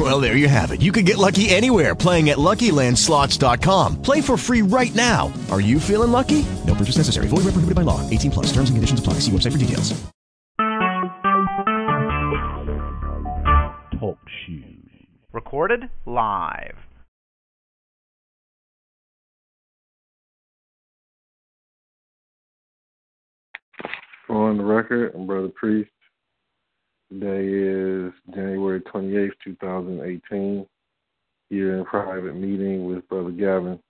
Well, there you have it. You can get lucky anywhere playing at LuckyLandSlots.com. Play for free right now. Are you feeling lucky? No purchase necessary. Void where prohibited by law. 18 plus. Terms and conditions apply. See website for details. Talk shoes. Recorded live. On the record, I'm Brother Priest. Today is January 28th, 2018. Here in a private meeting with Brother Gavin.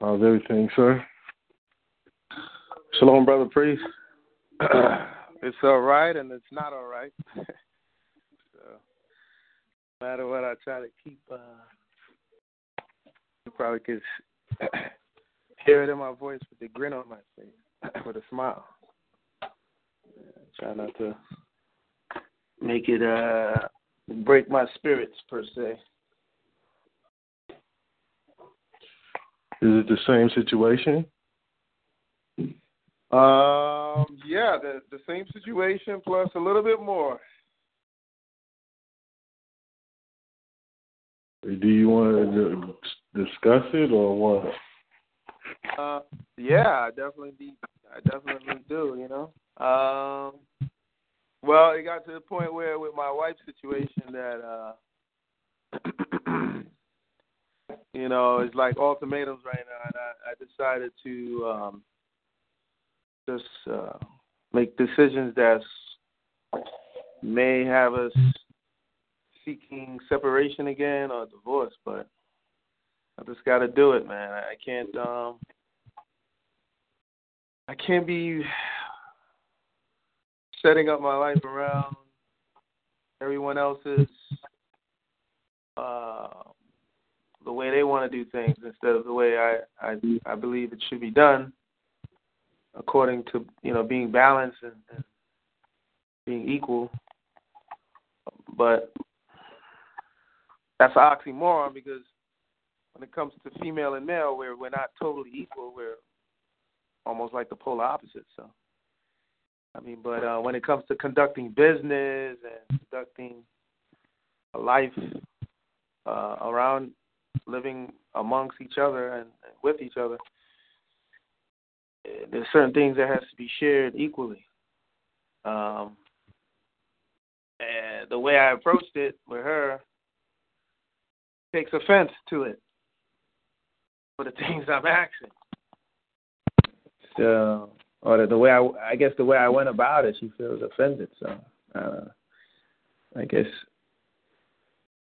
How's everything, sir? Shalom, Brother Priest. it's all right and it's not all right. so, no matter what I try to keep, uh, you probably could hear it in my voice with the grin on my face, with a smile. Try not to make it uh break my spirits per se. Is it the same situation? Um, yeah, the the same situation plus a little bit more. Do you want to discuss it or what? Uh, yeah, I definitely, I definitely do. You know, um, well, it got to the point where with my wife's situation that, uh, you know, it's like ultimatums right now, and I, I decided to um, just uh, make decisions that may have us seeking separation again or divorce, but I just got to do it, man. I can't. um I can't be setting up my life around everyone else's uh, the way they want to do things instead of the way I, I I believe it should be done, according to you know being balanced and, and being equal. But that's an oxymoron because when it comes to female and male, where we're not totally equal, we're almost like the polar opposite. So. I mean, but uh, when it comes to conducting business and conducting a life uh, around living amongst each other and, and with each other, eh, there's certain things that has to be shared equally. Um, and the way I approached it with her takes offense to it for the things I'm asking. So or the, way I, I guess the way I went about it, she feels offended. So uh, I guess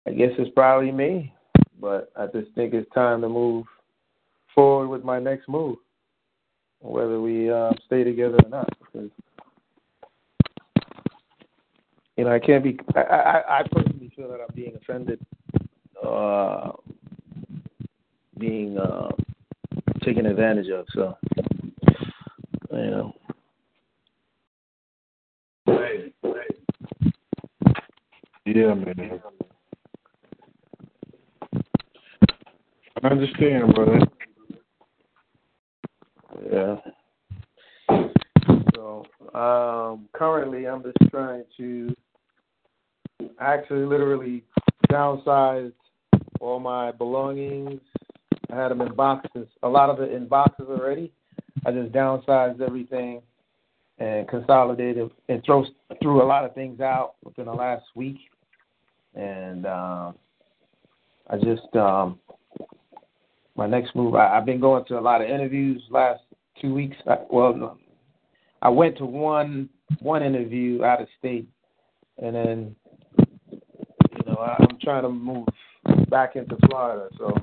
I guess it's probably me, but I just think it's time to move forward with my next move, whether we uh, stay together or not. Because you know, I can't be. I, I, I personally feel that I'm being offended, uh, being uh, taken advantage of. So you know. Right, right. Yeah, man. I understand, brother. Yeah. So um, currently, I'm just trying to actually literally downsize all my belongings. I had them in boxes, a lot of it in boxes already. I just downsized everything and consolidated and throw threw a lot of things out within the last week. And um, I just um, my next move. I, I've been going to a lot of interviews last two weeks. I, well, I went to one one interview out of state, and then you know I, I'm trying to move back into Florida. So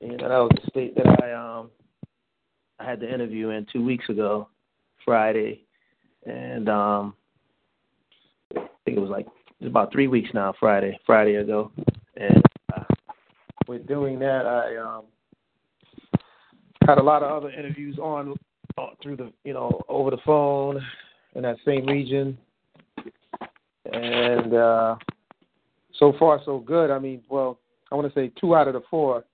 you know that was the state that I um I had the interview in two weeks ago, Friday, and um, I think it was like it's about three weeks now, Friday, Friday ago, and uh, with doing that, I um, had a lot of other interviews on uh, through the you know over the phone, in that same region, and uh, so far so good. I mean, well, I want to say two out of the four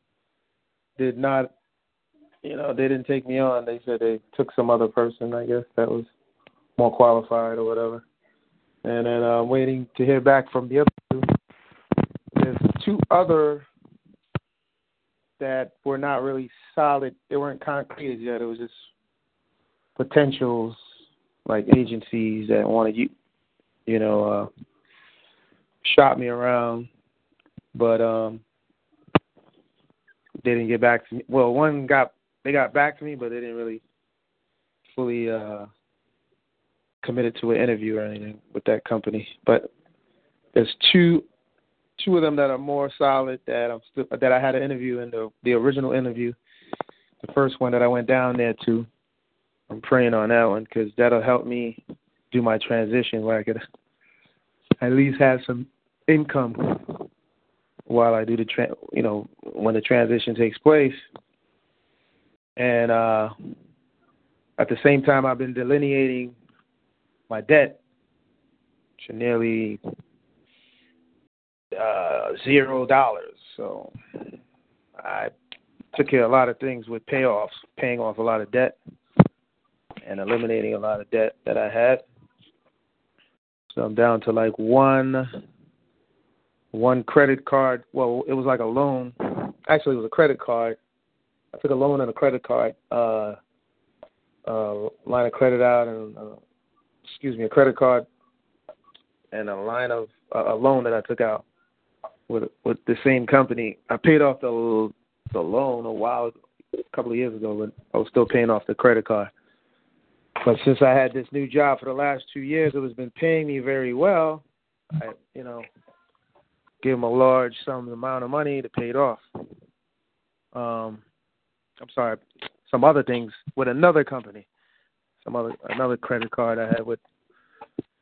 did not, you know, they didn't take me on. They said they took some other person, I guess that was more qualified or whatever. And then I'm uh, waiting to hear back from the other two. There's two other that were not really solid. They weren't concrete as yet. It was just potentials, like agencies that wanted you, you know, uh, shot me around, but um, they didn't get back to me. Well, one got they got back to me, but they didn't really fully uh, committed to an interview or anything with that company. But there's two two of them that are more solid that I'm still that I had an interview in the the original interview, the first one that I went down there to. I'm praying on that one because that'll help me do my transition where I could at least have some income while I do the tra- you know when the transition takes place. And uh, at the same time, I've been delineating my debt to nearly uh, zero dollars. So I took care of a lot of things with payoffs, paying off a lot of debt and eliminating a lot of debt that I had. So I'm down to like one one credit card. Well, it was like a loan. Actually, it was a credit card. I took a loan and a credit card, uh, uh, line of credit out, and uh, excuse me, a credit card and a line of uh, a loan that I took out with with the same company. I paid off the the loan a while, a couple of years ago, but I was still paying off the credit card. But since I had this new job for the last two years, it has been paying me very well. I, you know, give them a large sum amount of money to pay it off. Um, I'm sorry, some other things with another company, some other another credit card I had with.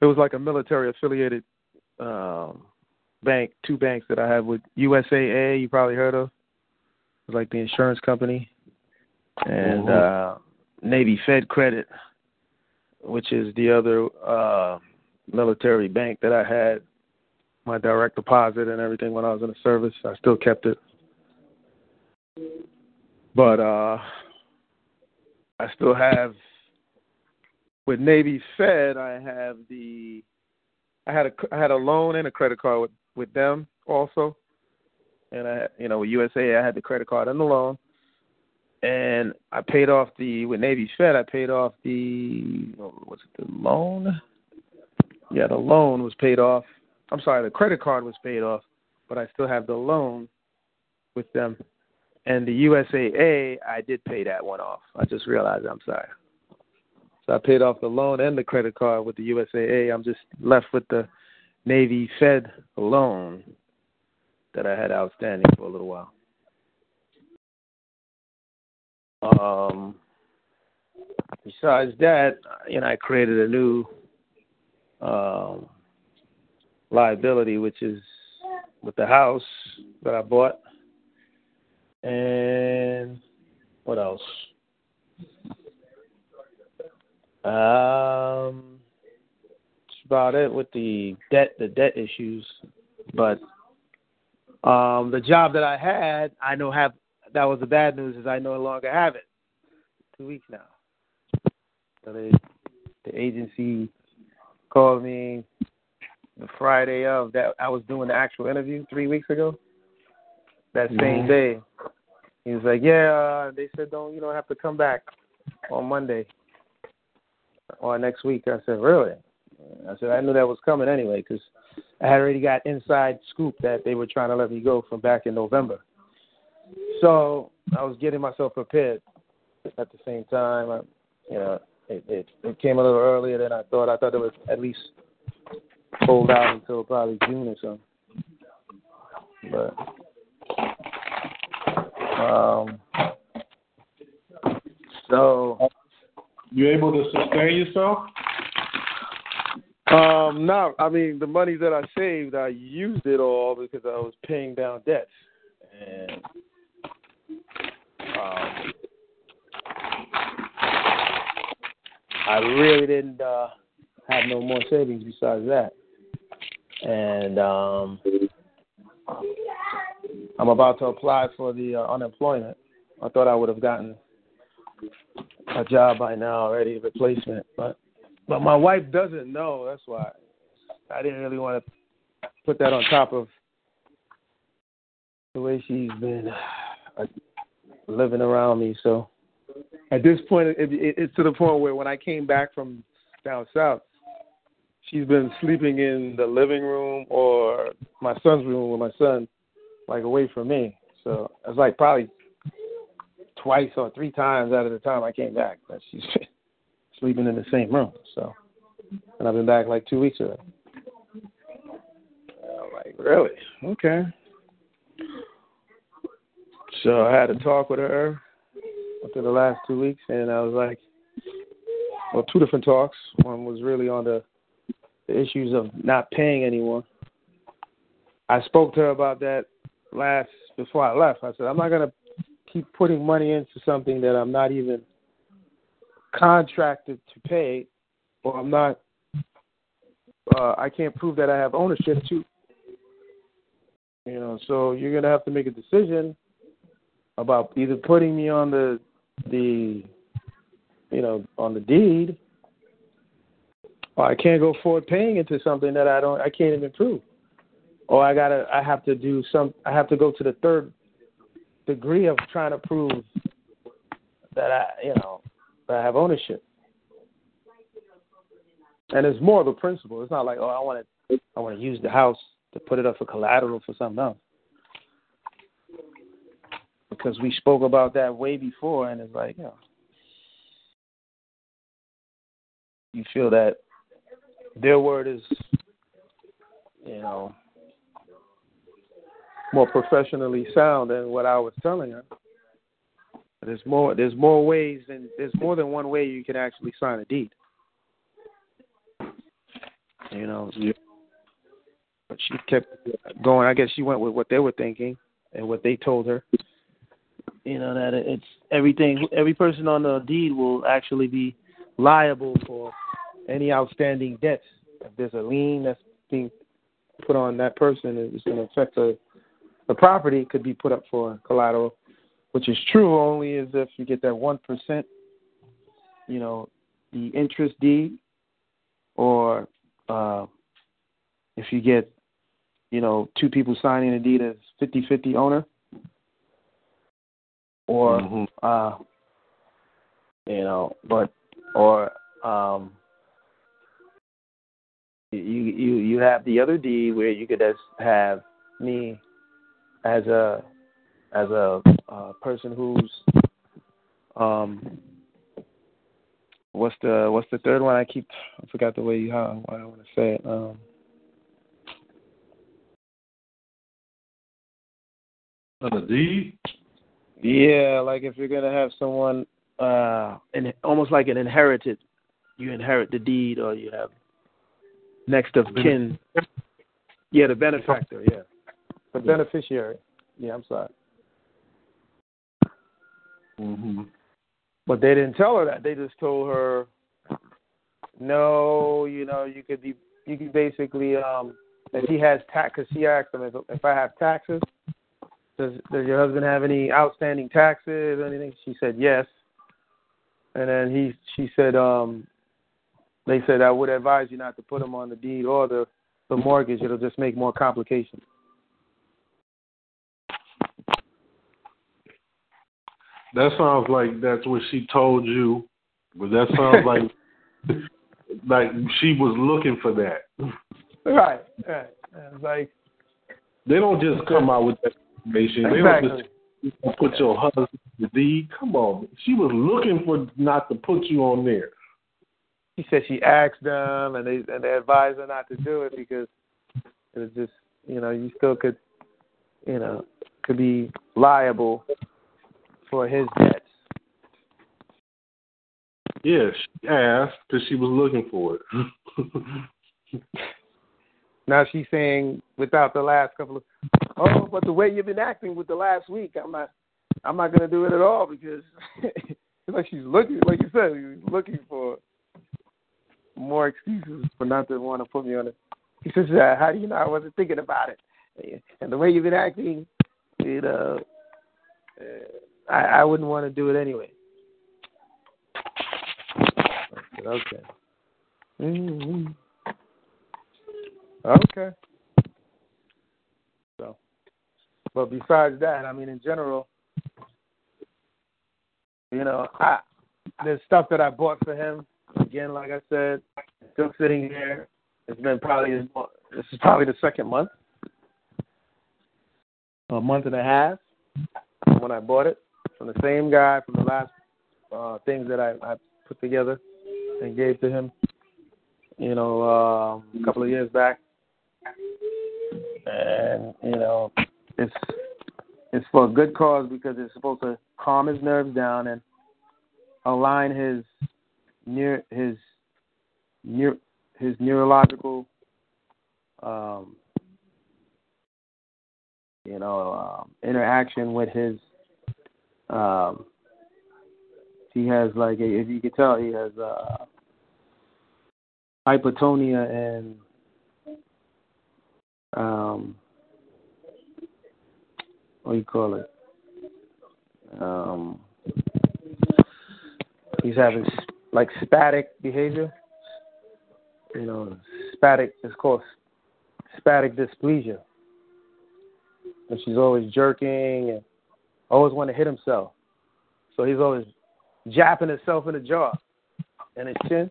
It was like a military affiliated um, bank, two banks that I had with USAA. You probably heard of. It was like the insurance company, and uh, Navy Fed Credit, which is the other uh, military bank that I had my direct deposit and everything when I was in the service. I still kept it. But uh I still have with Navy Fed I have the I had a I had a loan and a credit card with with them also. And I you know with USAA I had the credit card and the loan. And I paid off the with Navy Fed I paid off the what's it the loan? Yeah, the loan was paid off I'm sorry, the credit card was paid off, but I still have the loan with them. And the USAA, I did pay that one off. I just realized I'm sorry. So I paid off the loan and the credit card with the USAA. I'm just left with the Navy Fed loan that I had outstanding for a little while. Um, besides that, you know, I created a new um, liability, which is with the house that I bought. And what else? Um, that's about it with the debt, the debt issues. But um, the job that I had, I know have that was the bad news is I no longer have it. Two weeks now. So they, the agency called me the Friday of that I was doing the actual interview three weeks ago. That same mm-hmm. day, he was like, "Yeah, uh, they said don't you don't have to come back on Monday or next week." I said, "Really?" I said, "I knew that was coming anyway because I had already got inside scoop that they were trying to let me go from back in November." So I was getting myself prepared. At the same time, I, you know, it, it it came a little earlier than I thought. I thought it was at least hold out until probably June or something. But um, so you able to sustain yourself? Um, no, I mean the money that I saved, I used it all because I was paying down debts, and um, I really didn't. uh have no more savings besides that. And um, I'm about to apply for the uh, unemployment. I thought I would have gotten a job by now already, a replacement, but but my wife doesn't know. That's why I didn't really want to put that on top of the way she's been uh, living around me. So at this point, it, it, it's to the point where when I came back from down south, she's been sleeping in the living room or my son's room with my son, like away from me. So it's like probably twice or three times out of the time I came back that she's sleeping in the same room. So, and I've been back like two weeks ago. I'm like, really? Okay. So I had a talk with her after the last two weeks, and I was like, well, two different talks. One was really on the, the issues of not paying anyone. I spoke to her about that last before I left. I said, I'm not to keep putting money into something that I'm not even contracted to pay, or I'm not. Uh, I can't prove that I have ownership to. You know, so you're gonna have to make a decision about either putting me on the the you know on the deed, or I can't go forward paying into something that I don't I can't even prove, or I gotta I have to do some I have to go to the third degree of trying to prove that I, you know, that I have ownership. And it's more of a principle. It's not like, oh, I want to, I want to use the house to put it up for collateral for something else. Because we spoke about that way before, and it's like, you know, you feel that their word is, you know, more professionally sound than what I was telling her. There's more. There's more ways, and there's more than one way you can actually sign a deed. You know, but she kept going. I guess she went with what they were thinking and what they told her. You know that it's everything. Every person on the deed will actually be liable for any outstanding debts. If there's a lien that's being put on that person, it's going to affect the the property could be put up for collateral, which is true only as if you get that one percent, you know, the interest deed, or uh, if you get, you know, two people signing a deed as 50-50 owner, or Mhm. uh, you know, but or um, you you you have the other deed where you could just have me as a as a uh, person who's um what's the what's the third one I keep I forgot the way you how I want to say it um deed? yeah like if you're gonna have someone uh and almost like an inherited you inherit the deed or you have next of kin. yeah the benefactor yeah the beneficiary yeah I'm sorry Mm-hmm. But they didn't tell her that. They just told her, no, you know, you could be, you could basically, um, if he has tax, because she asked him if, if I have taxes, does does your husband have any outstanding taxes or anything? She said yes. And then he, she said, um, they said I would advise you not to put them on the deed or the the mortgage. It'll just make more complications. That sounds like that's what she told you, but that sounds like like she was looking for that. Right, right. Like They don't just come out with that information. They exactly. don't just put your husband in the deed. Come on, she was looking for not to put you on there. she said she asked them and they and they advised her not to do it because it was just you know you still could you know could be liable for his debts. Yeah, she asked because she was looking for it. Now she's saying without the last couple of oh, but the way you've been acting with the last week, I'm not I'm not gonna do it at all because it's like she's looking like you said, she's looking for more excuses for not to want to put me on it. He says, uh, "How do you know I wasn't thinking about it?" And the way you've been acting, you know, uh, I, I wouldn't want to do it anyway. Said, okay. Mm-hmm. Okay. So, but besides that, I mean, in general, you know, I there's stuff that I bought for him. Again, like I said, still sitting here. It's been probably this is probably the second month, a month and a half when I bought it from the same guy from the last uh, things that I, I put together and gave to him. You know, uh, a couple of years back, and you know, it's it's for a good cause because it's supposed to calm his nerves down and align his near his near his neurological um, you know um, interaction with his um, he has like if you can tell he has uh, hypotonia and um, what do you call it? Um, he's having like static behavior. You know, static is called static dysplasia. And she's always jerking and always want to hit himself. So he's always japping himself in the jaw and his chin.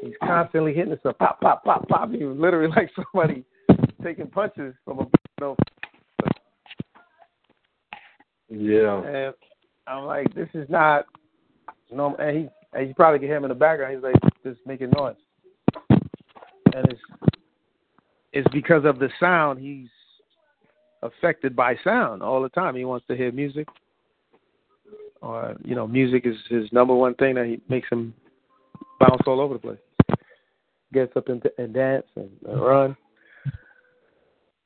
He's constantly hitting himself, pop, pop, pop, pop. He was literally like somebody taking punches from a you know, Yeah. And I'm like, this is not, you know, and he, and you probably get him in the background. He's like just making noise, and it's it's because of the sound. He's affected by sound all the time. He wants to hear music, or you know, music is his number one thing that he makes him bounce all over the place. Gets up and, and dance and, and run.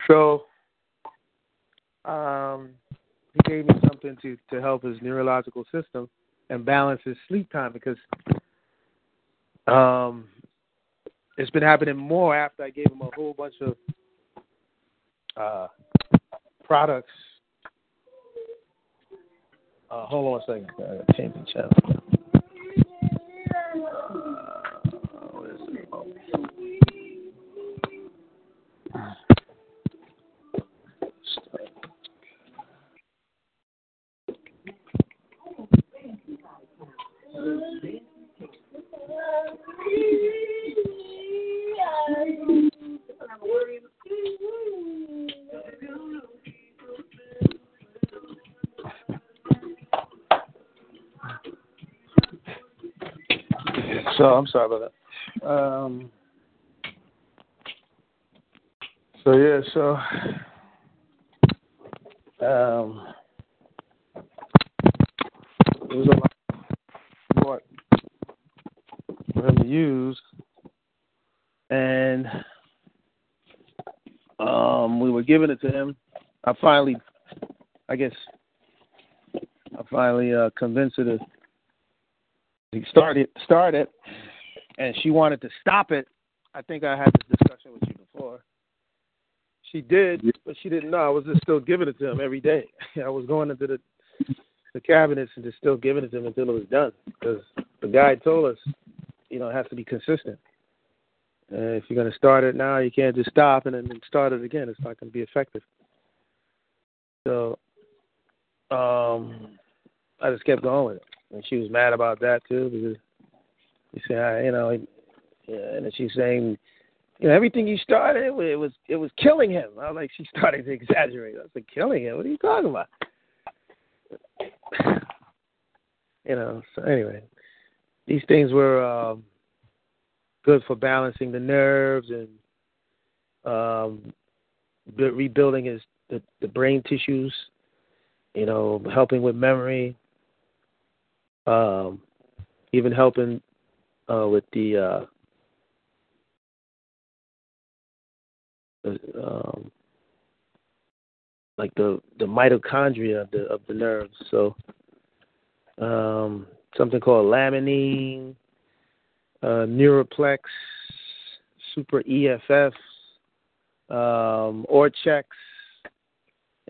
So, um, he gave me something to to help his neurological system and balance his sleep time because um it's been happening more after I gave him a whole bunch of uh products. Uh, hold on a second. I gotta change the channel. So I'm sorry about that. Um, so yeah, so um, it was a lot for him to use, and um, we were giving it to him. I finally, I guess, I finally uh, convinced her to he started started and she wanted to stop it. I think I had this discussion with you before. She did, but she didn't know I was just still giving it to him every day. I was going into the the cabinets and just still giving it to him until it was done because the guy told us, you know, it has to be consistent. Uh, if you're going to start it now, you can't just stop and then start it again. It's not going to be effective. So, um, I just kept going with it and she was mad about that too because she said, you know, and she's saying, you know, everything you started, it was it was killing him. I was like, she started to exaggerate. I was like, killing him? What are you talking about? you know. So anyway, these things were um, good for balancing the nerves and um, rebuilding his the, the brain tissues. You know, helping with memory um, even helping uh, with the, uh, um, like the the mitochondria of the of the nerves. So um, something called laminin, uh, uh, Neuroplex, Super EFF, um, Orchex.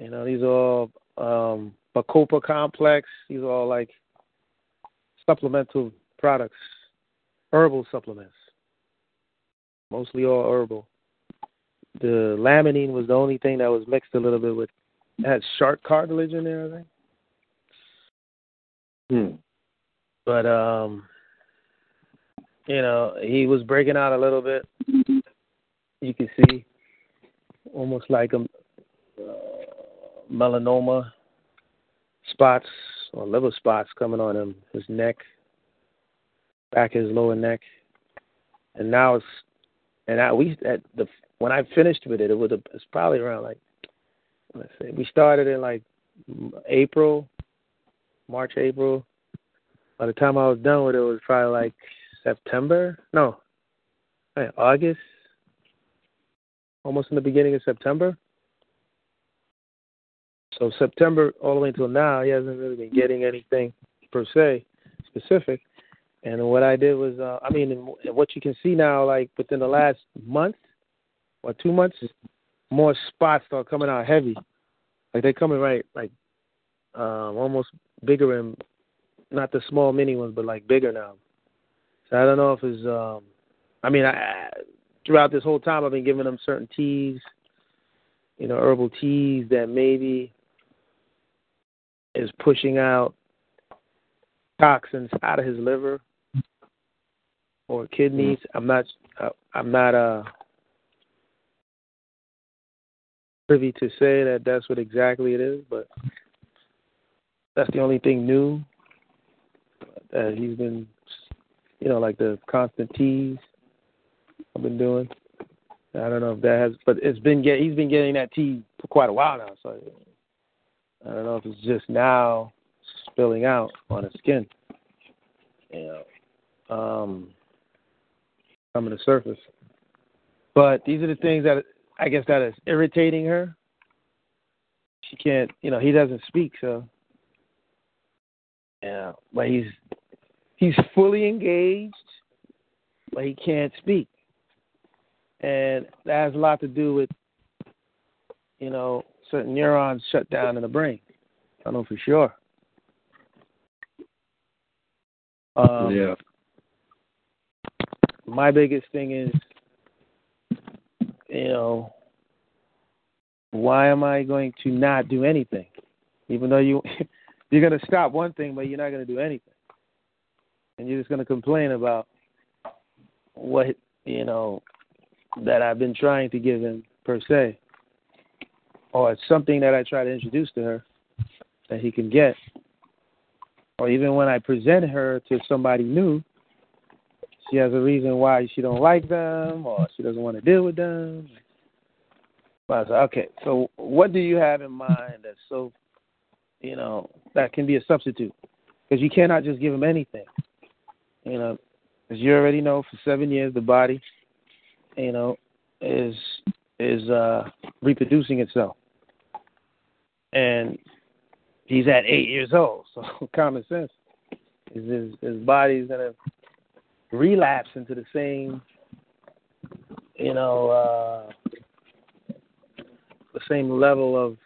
You know, these are all um, Bacopa Complex. These are all like supplemental products, herbal supplements, mostly all herbal. The Laminin was the only thing that was mixed a little bit with it had shark cartilage in there, I think. Hmm. But um, you know, he was breaking out a little bit. You can see almost like a uh, melanoma spots or liver spots coming on him, his neck, back his lower neck, and now it's and I we at the when I finished with it, it was a, it's probably around like let's say we started in like April, March, April. By the time I was done with it, it was probably like September. No, August, almost in the beginning of September. So September all the way until now, he hasn't really been getting anything per se specific. And what I did was, uh, I mean, what you can see now, like within the last month or two months, more spots start coming out heavy. Like they're coming right, like um, almost bigger and not the small mini ones, but like bigger now. So I don't know if it's. Um, I mean, I, throughout this whole time, I've been giving them certain teas, you know, herbal teas that maybe is pushing out toxins out of his liver or kidneys. I'm not. Uh, I'm not uh, privy to say that that's what exactly it is, but that's the only thing new that he's been, you know, like the constant teas I've been doing. I don't know if that has, but it's been get. He's been getting that tea for quite a while now, so I don't know if it's just now spilling out on his skin. You know, um, coming to surface. But these are the things that I guess that is irritating her. She can't, you know, he doesn't speak, so yeah. But he's he's fully engaged, but he can't speak, and that has a lot to do with, you know, certain neurons shut down in the brain. I know for sure. Um, yeah. My biggest thing is, you know, why am I going to not do anything? Even though you you're going to stop one thing, but you're not going to do anything, and you're just going to complain about what you know that I've been trying to give him per se or it's something that I try to introduce to her that he can get. Or even when I present her to somebody new, she has a reason why she don't like them or she doesn't want to deal with them. But I said, okay, so what do you have in mind that's so, you know, that can be a substitute? Because you cannot just give them anything. You know, as you already know, for seven years the body, you know, is is uh reproducing itself and he's at eight years old. So common sense is his his body's gonna relapse into the same, you know, uh, the same level of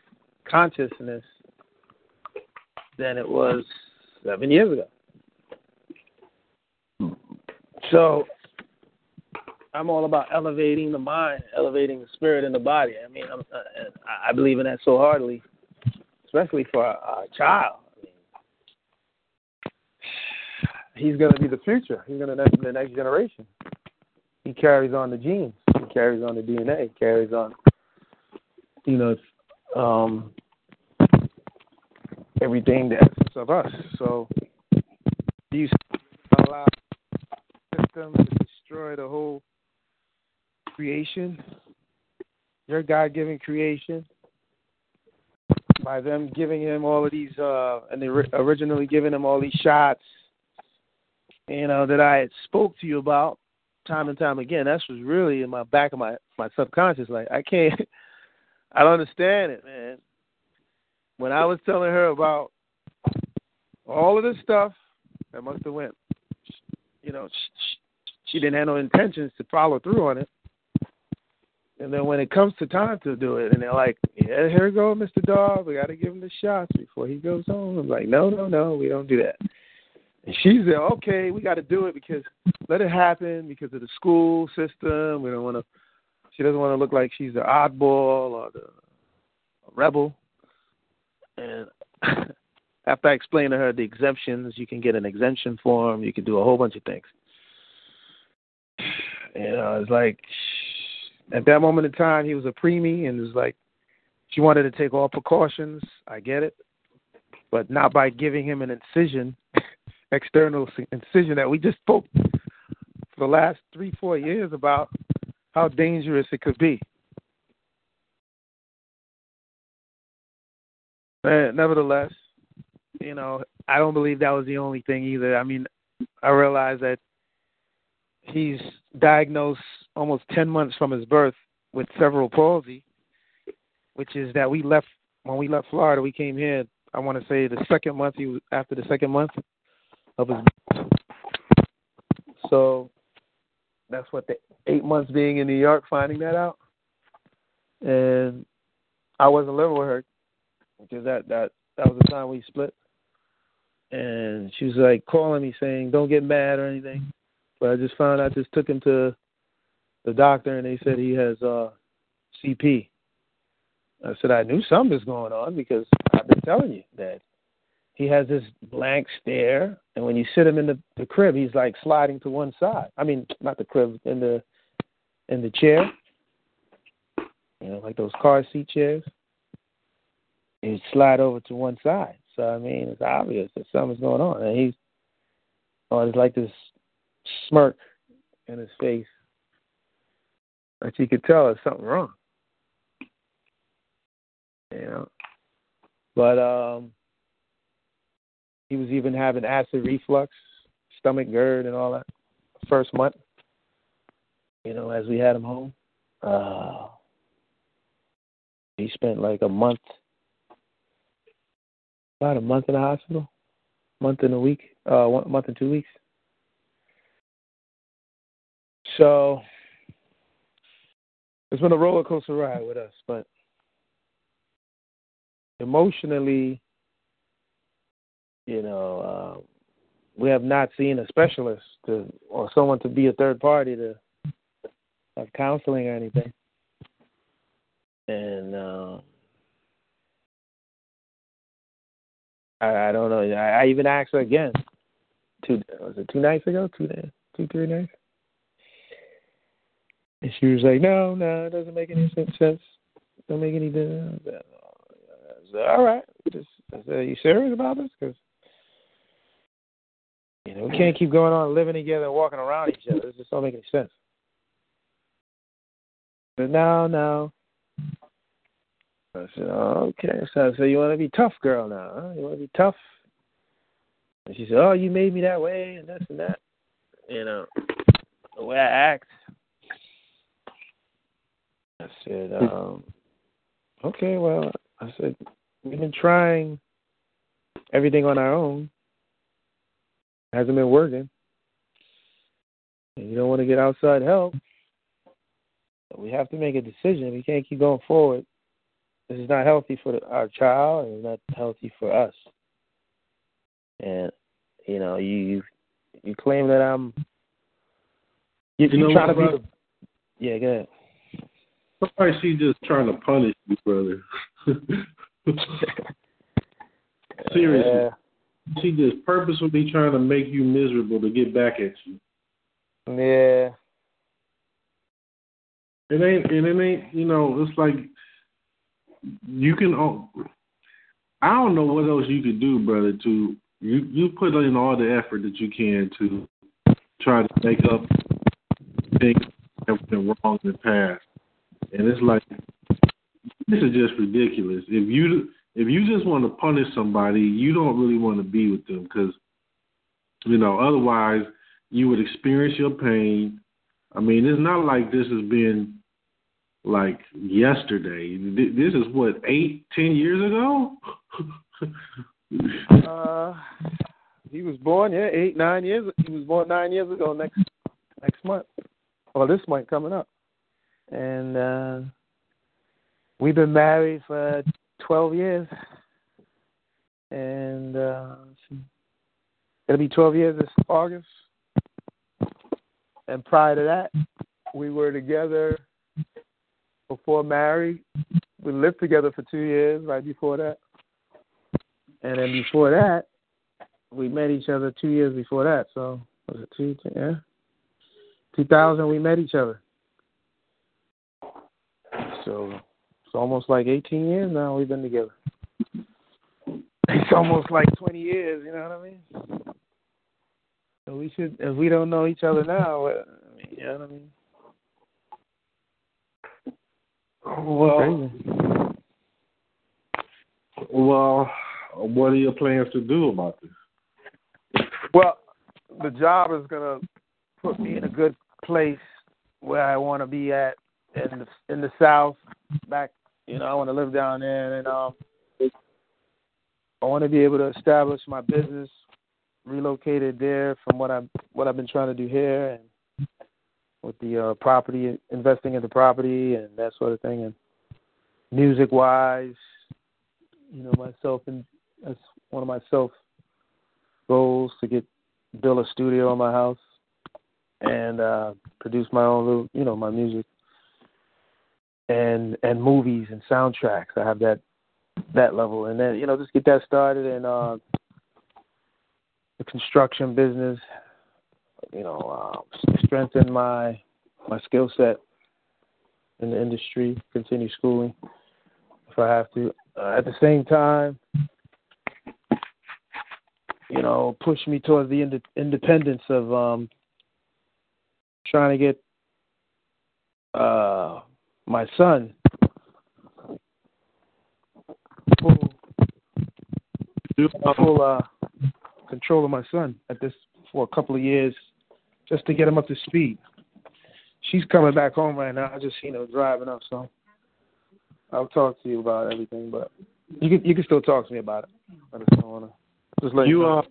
consciousness than it was seven years ago. So I'm all about elevating the mind, elevating the spirit and the body. I mean, I'm, I believe in that so heartily especially for a, child. He's going to be the future. He's going to be the next generation. He carries on the genes. He carries on the DNA. He carries on, you know, um, everything the essence of us. So, you allow system to destroy the whole creation? Your God-given creation by them giving him all of these, uh, and they originally giving him all these shots, you know, that I had spoke to you about time and time again. That's was really in my back of my my subconscious. Like I can't, I don't understand it, man. When I was telling her about all of this stuff, that must have went, you know, she, she didn't have no intentions to follow through on it. And then when it comes to time to do it, and they're like, "Yeah, here we go, Mr. Dog. We got to give him the shots before he goes home." I'm like, "No, no, no, we don't do that." And she's there, okay, we got to do it because let it happen because of the school system. We don't want to. She doesn't want to look like she's the oddball or the rebel. And after I explained to her the exemptions, you can get an exemption form. You can do a whole bunch of things. You know, it's like at that moment in time, he was a preemie, and was like she wanted to take all precautions. I get it, but not by giving him an incision, external incision that we just spoke for the last three, four years about how dangerous it could be. But nevertheless, you know, I don't believe that was the only thing either. I mean, I realize that he's diagnosed almost 10 months from his birth with cerebral palsy, which is that we left when we left Florida. We came here. I want to say the second month he was after the second month of his. Birth. So that's what the eight months being in New York, finding that out, and I wasn't living with her because that that that was the time we split. And she was like calling me saying, "Don't get mad or anything." But I just found I just took him to the doctor and they said he has uh CP. I said I knew something was going on because I've been telling you that he has this blank stare and when you sit him in the, the crib he's like sliding to one side. I mean not the crib, in the in the chair. You know, like those car seat chairs. He'd slide over to one side. So I mean it's obvious that something's going on. And he's oh it's like this smirk in his face that you could tell there's something wrong. You know. But um he was even having acid reflux, stomach GERD and all that first month. You know, as we had him home. Uh he spent like a month about a month in the hospital. Month and a week. Uh one month and two weeks. So it's been a roller coaster ride with us, but emotionally, you know, uh, we have not seen a specialist to or someone to be a third party to have counseling or anything. And uh, I, I don't know. I, I even asked her again. Two was it two nights ago? Two days, two three nights. And she was like, no, no, it doesn't make any sense. Don't make any sense. Said, all right. Just, I said, are you serious about this? Because, you know, we can't keep going on living together and walking around each other. This just don't make any sense. But no, no. I said, oh, okay. So said, you want to be tough girl now, huh? You want to be tough? And she said, oh, you made me that way and this and that. You know, the way I act. I said, um, okay, well, I said, we've been trying everything on our own. Hasn't been working. And you don't want to get outside help. We have to make a decision. We can't keep going forward. This is not healthy for the, our child, and it's not healthy for us. And you know, you you claim that I'm you, you know trying to be yeah, go ahead. Sometimes she's just trying to punish you, brother. Seriously. Yeah. She just purposefully trying to make you miserable to get back at you. Yeah. It ain't, and it ain't, you know, it's like you can. I don't know what else you could do, brother. To you, you put in all the effort that you can to try to make up things that been wrong in the past, and it's like this is just ridiculous. If you if you just want to punish somebody, you don't really want to be with them because you know otherwise you would experience your pain. I mean, it's not like this has been like yesterday. This is what eight, ten years ago. uh, he was born yeah eight nine years. He was born nine years ago. Next next month, or this month coming up, and uh, we've been married for 12 years, and uh, it'll be 12 years this August. And prior to that, we were together before married. We lived together for two years right before that. And then before that, we met each other two years before that. So was it two? Yeah, 2000 we met each other. So it's almost like 18 years now we've been together. It's almost like 20 years. You know what I mean? So we should, if we don't know each other now, I mean, you know what I mean? Well, well, what are your plans to do about this? Well, the job is gonna put me in a good place where I want to be at in the in the South. Back, you know, I want to live down there, and um, I want to be able to establish my business, relocated there from what I'm what I've been trying to do here, and with the uh, property, investing in the property and that sort of thing, and music wise, you know, myself and that's one of my self goals to get build a studio in my house and uh produce my own little you know my music and and movies and soundtracks. I have that that level. And then you know just get that started and uh the construction business you know uh strengthen my my skill set in the industry continue schooling if i have to. Uh, at the same time you know, push me towards the ind- independence of um, trying to get uh, my son full, full uh, control of my son at this for a couple of years, just to get him up to speed. She's coming back home right now. I just seen her driving up, so I'll talk to you about everything. But you can you can still talk to me about it. I just don't wanna. Just let You know. uh,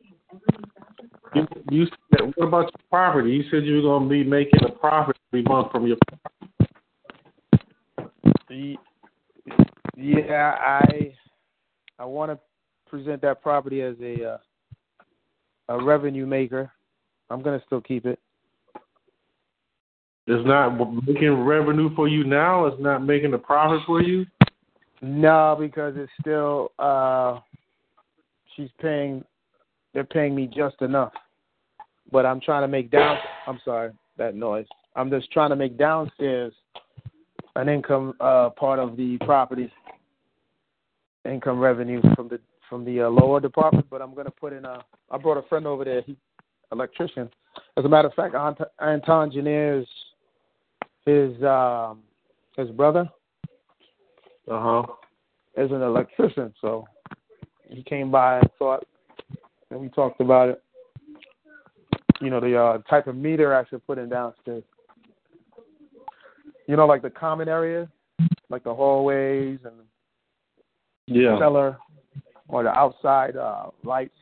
you, you said, what about your property? You said you were going to be making a profit every month from your. Ye- Yeah, I I want to present that property as a uh, a revenue maker. I'm gonna still keep it. It's not making revenue for you now. It's not making a profit for you. No, because it's still uh she's paying they're paying me just enough. But I'm trying to make down I'm sorry, that noise. I'm just trying to make downstairs an income uh part of the property income revenue from the from the uh, lower department, but I'm gonna put in a I brought a friend over there, he electrician. As a matter of fact, Ant- Anton Engineers his um his brother Uh huh. is an electrician, so he came by and thought, and we talked about it. You know, the uh, type of meter I should put in downstairs. You know, like the common area, like the hallways and Yeah. cellar, or the outside uh, lights.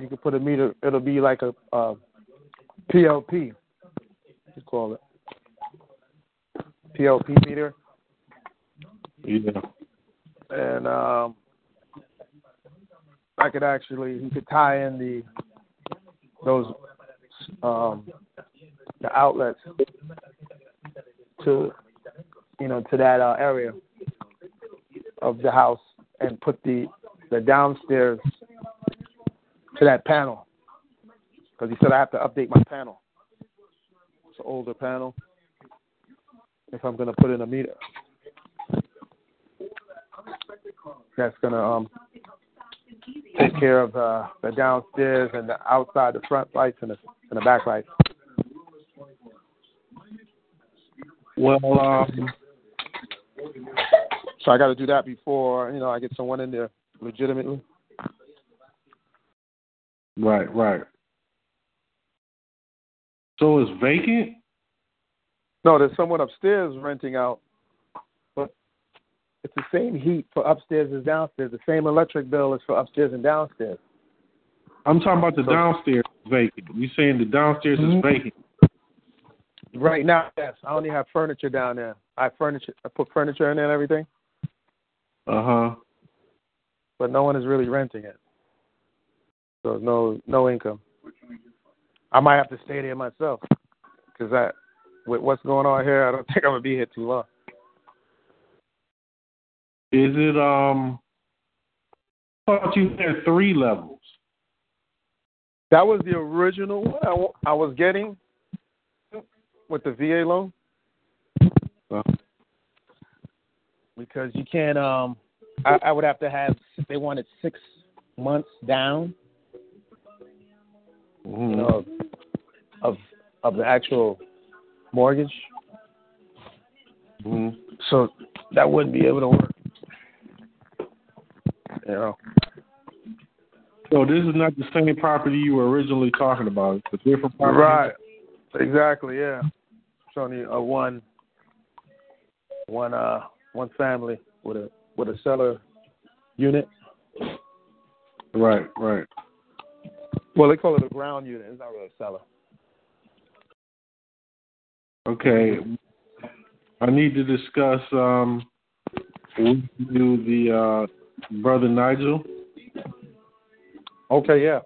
You could put a meter. It'll be like a uh, PLP. You call it PLP meter. Yeah. and um, I could actually he could tie in the those um, the outlets to you know to that uh, area of the house and put the the downstairs to that panel because he said I have to update my panel. It's an older panel if I'm going to put in a meter. that's gonna um take care of uh, the downstairs and the outside, the front lights and the and the back lights. Well, um, So I got to do that before you know I get someone in there legitimately. right, right. So it's vacant. No, there's someone upstairs renting out, but it's the same heat for upstairs as downstairs. The same electric bill is for upstairs and downstairs. I'm talking about the So- downstairs vacant. You're saying the downstairs Mhm. is vacant? Right now, yes. I only have furniture down there. I furniture. I put furniture in there and everything, Uh huh. but no one is really renting it. So no no income. I might have to stay there myself because that with what's going on here, I don't think I'm gonna be here too long. Is it um? I thought you had three levels. That was the original one I, I was getting with the VA loan Uh, because you can't. Um, I, I would have to have. They wanted six months down mhm. of of of the actual mortgage, Mhm. so that wouldn't be able to work. You know. So this is not the same property you were originally talking about. It's a different property. Right. Exactly. Yeah. It's only a one, one uh, one family with a with a cellar unit. Right. Right. Well, they call it a ground unit. It's not really a cellar. Okay. I need to discuss um with you the uh brother Nigel. Okay. Yeah.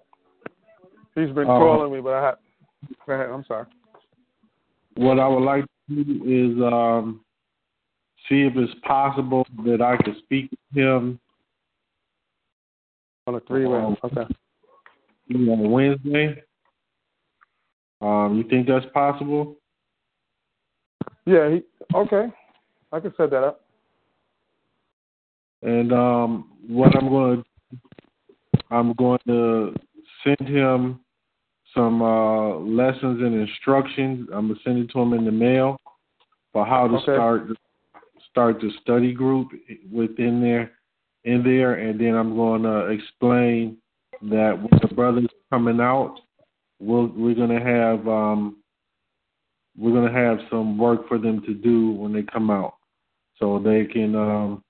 He's been Uh, calling me, but I had. Go ahead. I'm sorry. What I would like to do is um see if it's possible that I could speak with him On a three way. Okay. on Wednesday. Um, you think that's possible? Yeah. He. Okay. I can set that up. And um, what I'm going to, I'm going to send him some uh, lessons and instructions. I'm gonna send it to him in the mail for how to Okay. start start the study group within there, in there, and then I'm going to explain that when the brothers coming out, we'll, we're going to have um, we're to have some work for them to do when they come out, so they can um,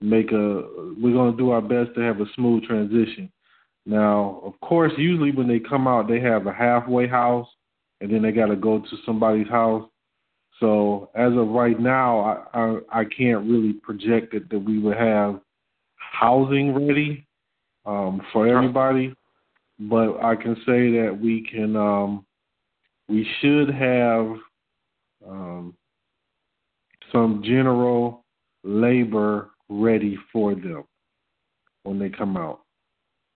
make a. We're going to do our best to have a smooth transition. Now, of course, usually when they come out, they have a halfway house, and then they got to go to somebody's house. So as of right now, I, I I can't really project that, that we would have housing ready um, for everybody, but I can say that we can um, we should have um, some general labor ready for them when they come out.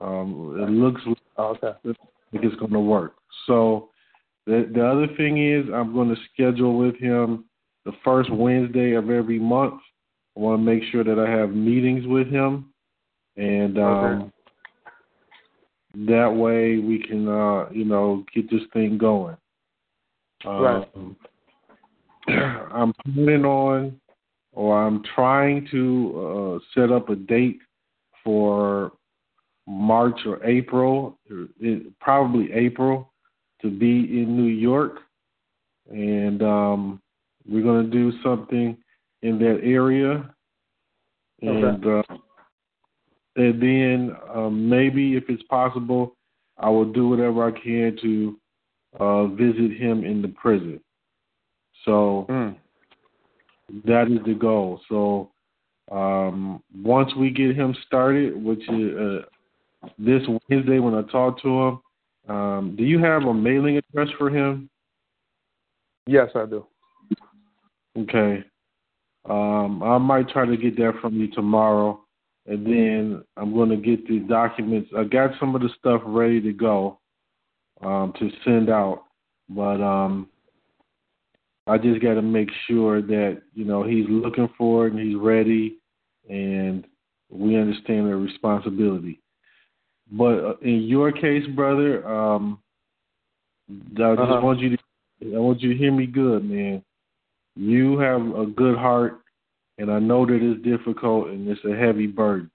Um, it looks Oh, okay. like it's going to work. So the the other thing is I'm going to schedule with him the first Wednesday of every month. I want to make sure that I have meetings with him, and um, Okay. that way we can uh, you know get this thing going. Right. Um, I'm planning on, or I'm trying to uh, set up a date for March or April, or probably April, to be in New York, and um, we're going to do something in that area, and uh, and then um, maybe if it's possible, I will do whatever I can to uh, visit him in the prison. So Mm. that is the goal. So um, once we get him started, which is uh, this Wednesday when I talk to him, um, do you have a mailing address for him? Yes, I do. Okay. Um, I might try to get that from you tomorrow, and then I'm going to get the documents. I got some of the stuff ready to go um, to send out, but um, I just got to make sure that you know he's looking for it and he's ready, and we understand the responsibility. But uh, in your case, brother, um, I just Uh-huh. want you to I want you to hear me good, man. You have a good heart, and I know that it's difficult and it's a heavy burden.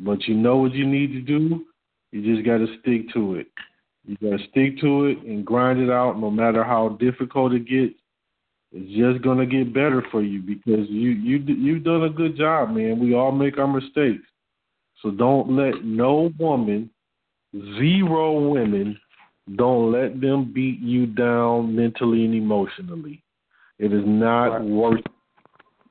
But you know what you need to do. You just got to stick to it. You got to stick to it and grind it out, no matter how difficult it gets. It's just gonna get better for you because you you you've done a good job, man. We all make our mistakes, so don't let no woman, zero women, don't let them beat you down mentally and emotionally. It is not Right. worth.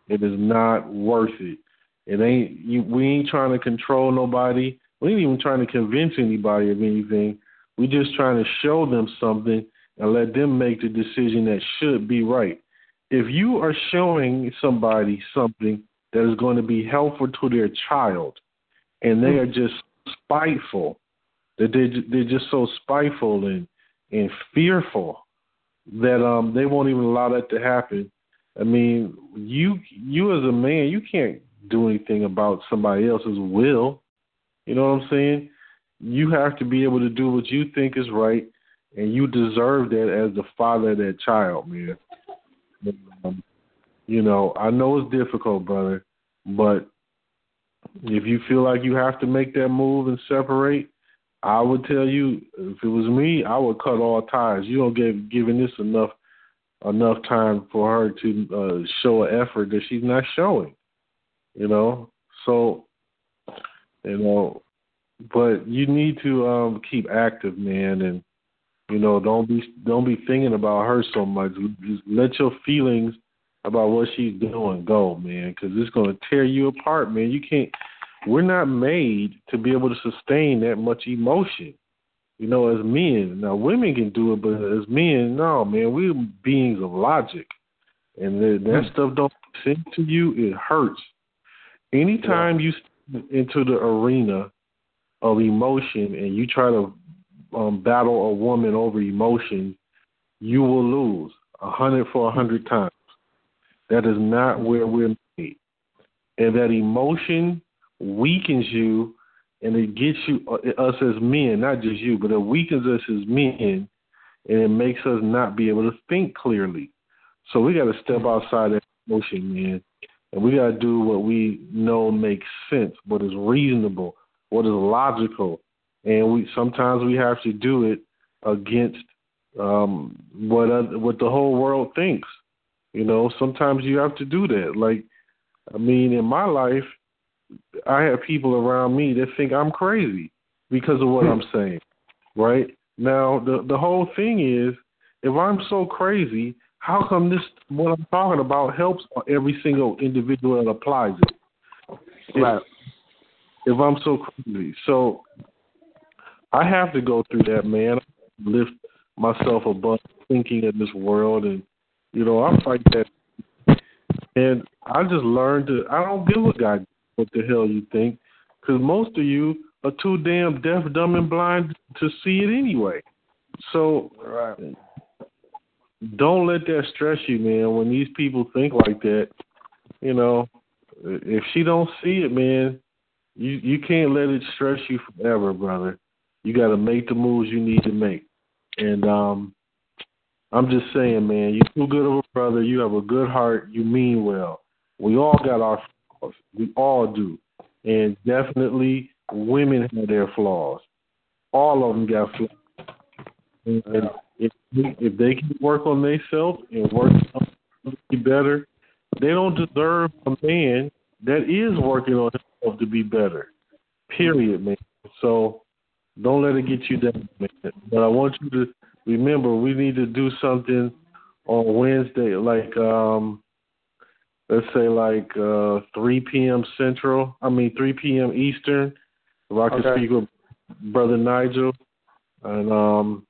It is not worth it. It ain't. You, we ain't trying to control nobody. We ain't even trying to convince anybody of anything. We just trying to show them something and let them make the decision that should be right. If you are showing somebody something that is going to be helpful to their child, and they are just spiteful, that they they're just so spiteful and and fearful that um they won't even allow that to happen. I mean, you you as a man, you can't do anything about somebody else's will. You know what I'm saying? You have to be able to do what you think is right, and you deserve that as the father of that child, man. Um, you know, I know it's difficult, brother, but if you feel like you have to make that move and separate, I would tell you, if it was me, I would cut all ties. You don't give giving this enough enough time for her to uh, show an effort that she's not showing. You know, so you know, but you need to um keep active, man, and you know, don't be don't be thinking about her so much. Just let your feelings about what she's doing go, man, because it's going to tear you apart, man. You can't. We're not made to be able to sustain that much emotion. You know, as men. Now, women can do it, but as men, no, man. We're beings of logic, and that, that stuff don't sense to you. It hurts. Anytime you step into the arena of emotion and you try to um, battle a woman over emotion, you will lose a hundred for a hundred times. That is not where we're made, and that emotion weakens you, and it gets you uh, us as men, not just you, but it weakens us as men, and it makes us not be able to think clearly. So we got to step outside that emotion, man, and we got to do what we know makes sense, what is reasonable, what is logical, and we sometimes we have to do it against um, what other, what the whole world thinks. You know, sometimes you have to do that. Like, I mean, in my life, I have people around me that think I'm crazy because of what hmm. I'm saying. Right now, the the whole thing is, if I'm so crazy, how come this what I'm talking about helps every single individual that applies it? Right. If, if I'm so crazy, so I have to go through that, man. Lift myself above thinking in this world, and you know, I fight that. And I just learned to. I don't give a guy what the hell you think, because most of you are too damn deaf, dumb, and blind to see it anyway. So Right. don't let that stress you, man. When these people think like that, you know, if she don't see it, man, you you can't let it stress you forever, brother. You got to make the moves you need to make. And um, I'm just saying, man, you're too good of a brother. You have a good heart. You mean well. We all got our flaws. We all do, and definitely women have their flaws. All of them got flaws. And if if they can work on themselves and work to be better, they don't deserve a man that is working on himself to be better. Period, man. So don't let it get you down, man. But I want you to remember we need to do something on Wednesday, like um let's say like uh three PM Central. I mean three PM Eastern. If I can Okay. speak with Brother Nigel. And um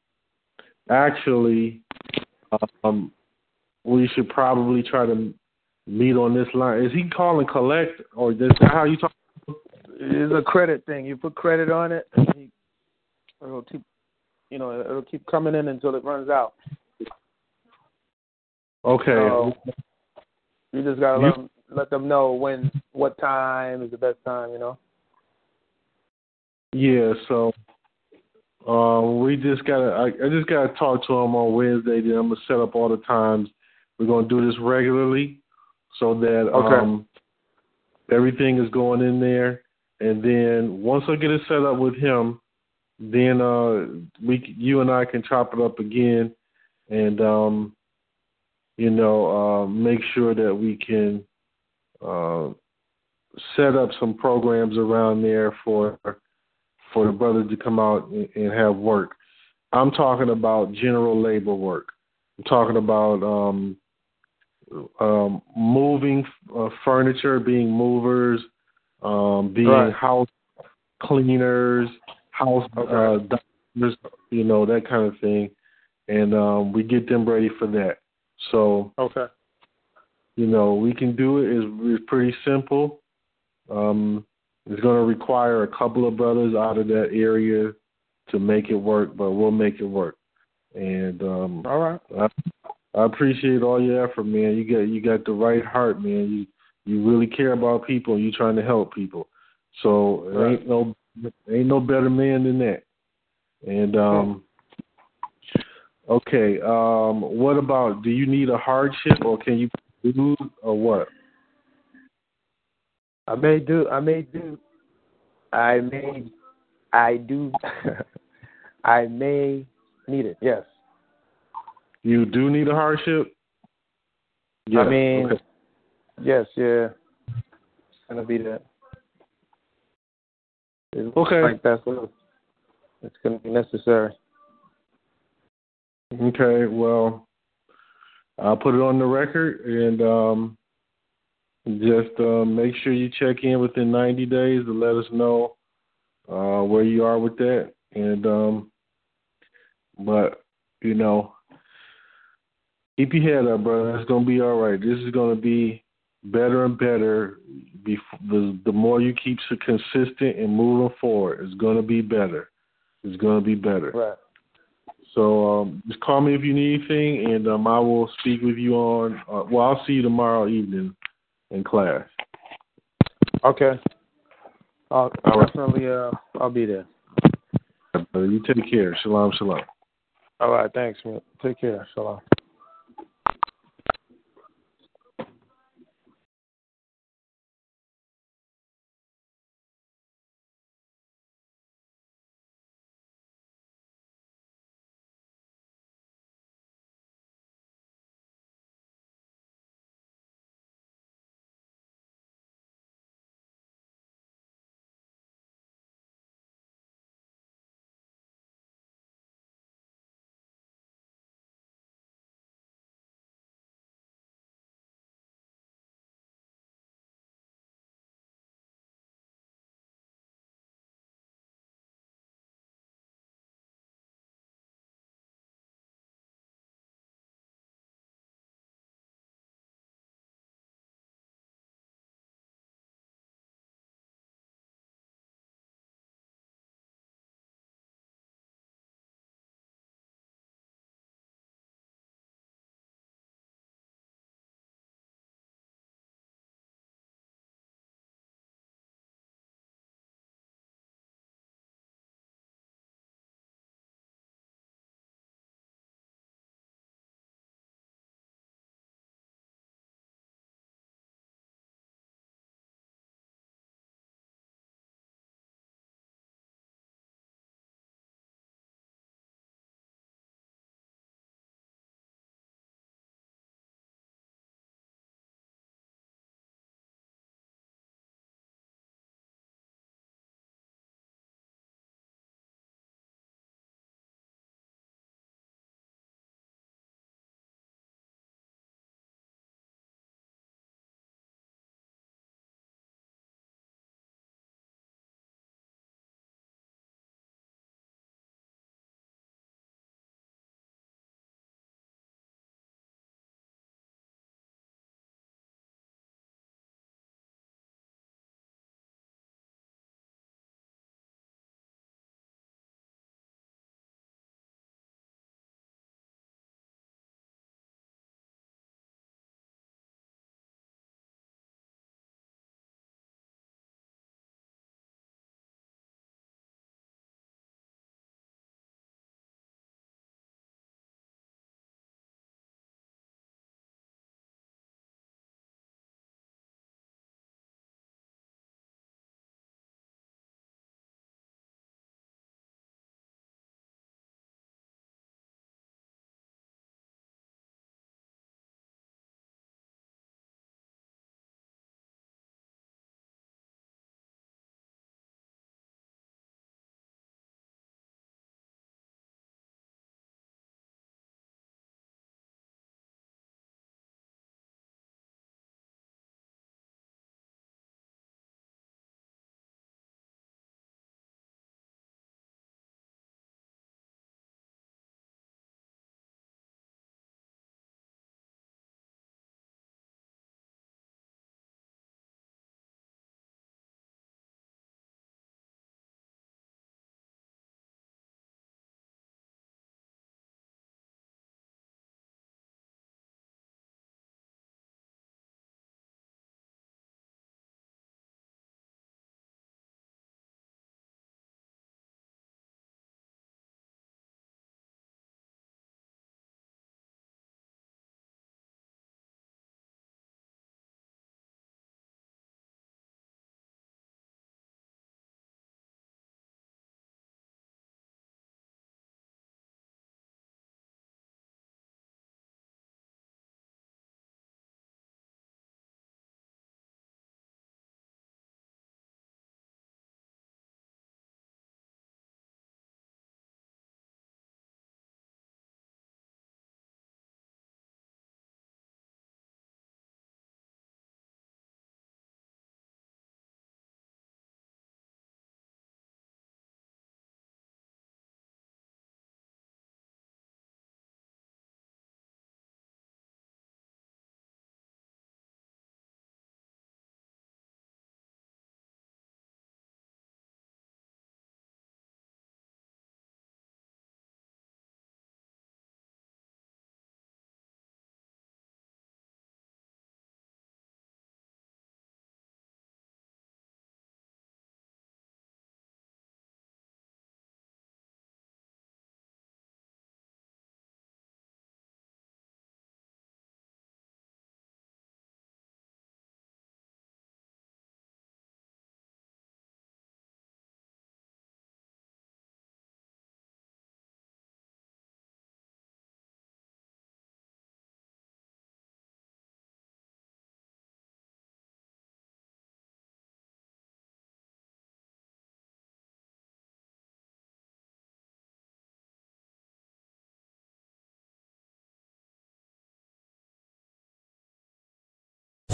actually um we should probably try to meet on this line. Is he calling collect or is that how you talk? It's a credit thing. You put credit on it, and you, it'll keep, you know, it'll keep coming in until it runs out. Okay. So you just gotta You- let them, let them know when, what time is the best time. You know. Yeah, so um, we just gotta. I, I just gotta talk to him on Wednesday. Then I'm gonna set up all the times. We're gonna do this regularly, so that Okay. um, everything is going in there. And then once I get it set up with him, then uh, we, you and I can chop it up again, and um, you know, uh, make sure that we can uh, set up some programs around there for for the brothers to come out and, and have work. I'm talking about general labor work. I'm talking about um, um, moving uh, furniture, being movers, um, being Right. house cleaners, house Okay. uh, doctors, you know that kind of thing, and um, we get them ready for that. So Okay. you know we can do it. It's, it's pretty simple. Um, it's going to require a couple of brothers out of that area to make it work, but we'll make it work. And um, All right. I, I appreciate all your effort, man. You got you got the right heart, man. You you really care about people. and You trying to help people. So there ain't no ain't no better man than that. And um, okay, um, what about? Do you need a hardship, or can you do, or what? I may do. I may do. I may. I do. I may need it. Yes. You do need a hardship. I mean, okay. yes. Yeah. It's gonna be that. Okay. Like that's what it's gonna be necessary. Okay, well, I'll put it on the record and um, just uh, make sure you check in within 90 days to let us know uh, where you are with that. And um, but you know, keep your head up, brother. It's gonna be all right. This is gonna be better and better. The the more you keep so consistent and moving forward, it's gonna be better. It's gonna be better. Right. So um, just call me if you need anything, and um, I will speak with you on. Uh, well, I'll see you tomorrow evening in class. Okay. I'll All right. definitely. Uh, I'll be there. Uh, you take care. Shalom, shalom. All right. Thanks, man. Take care. Shalom.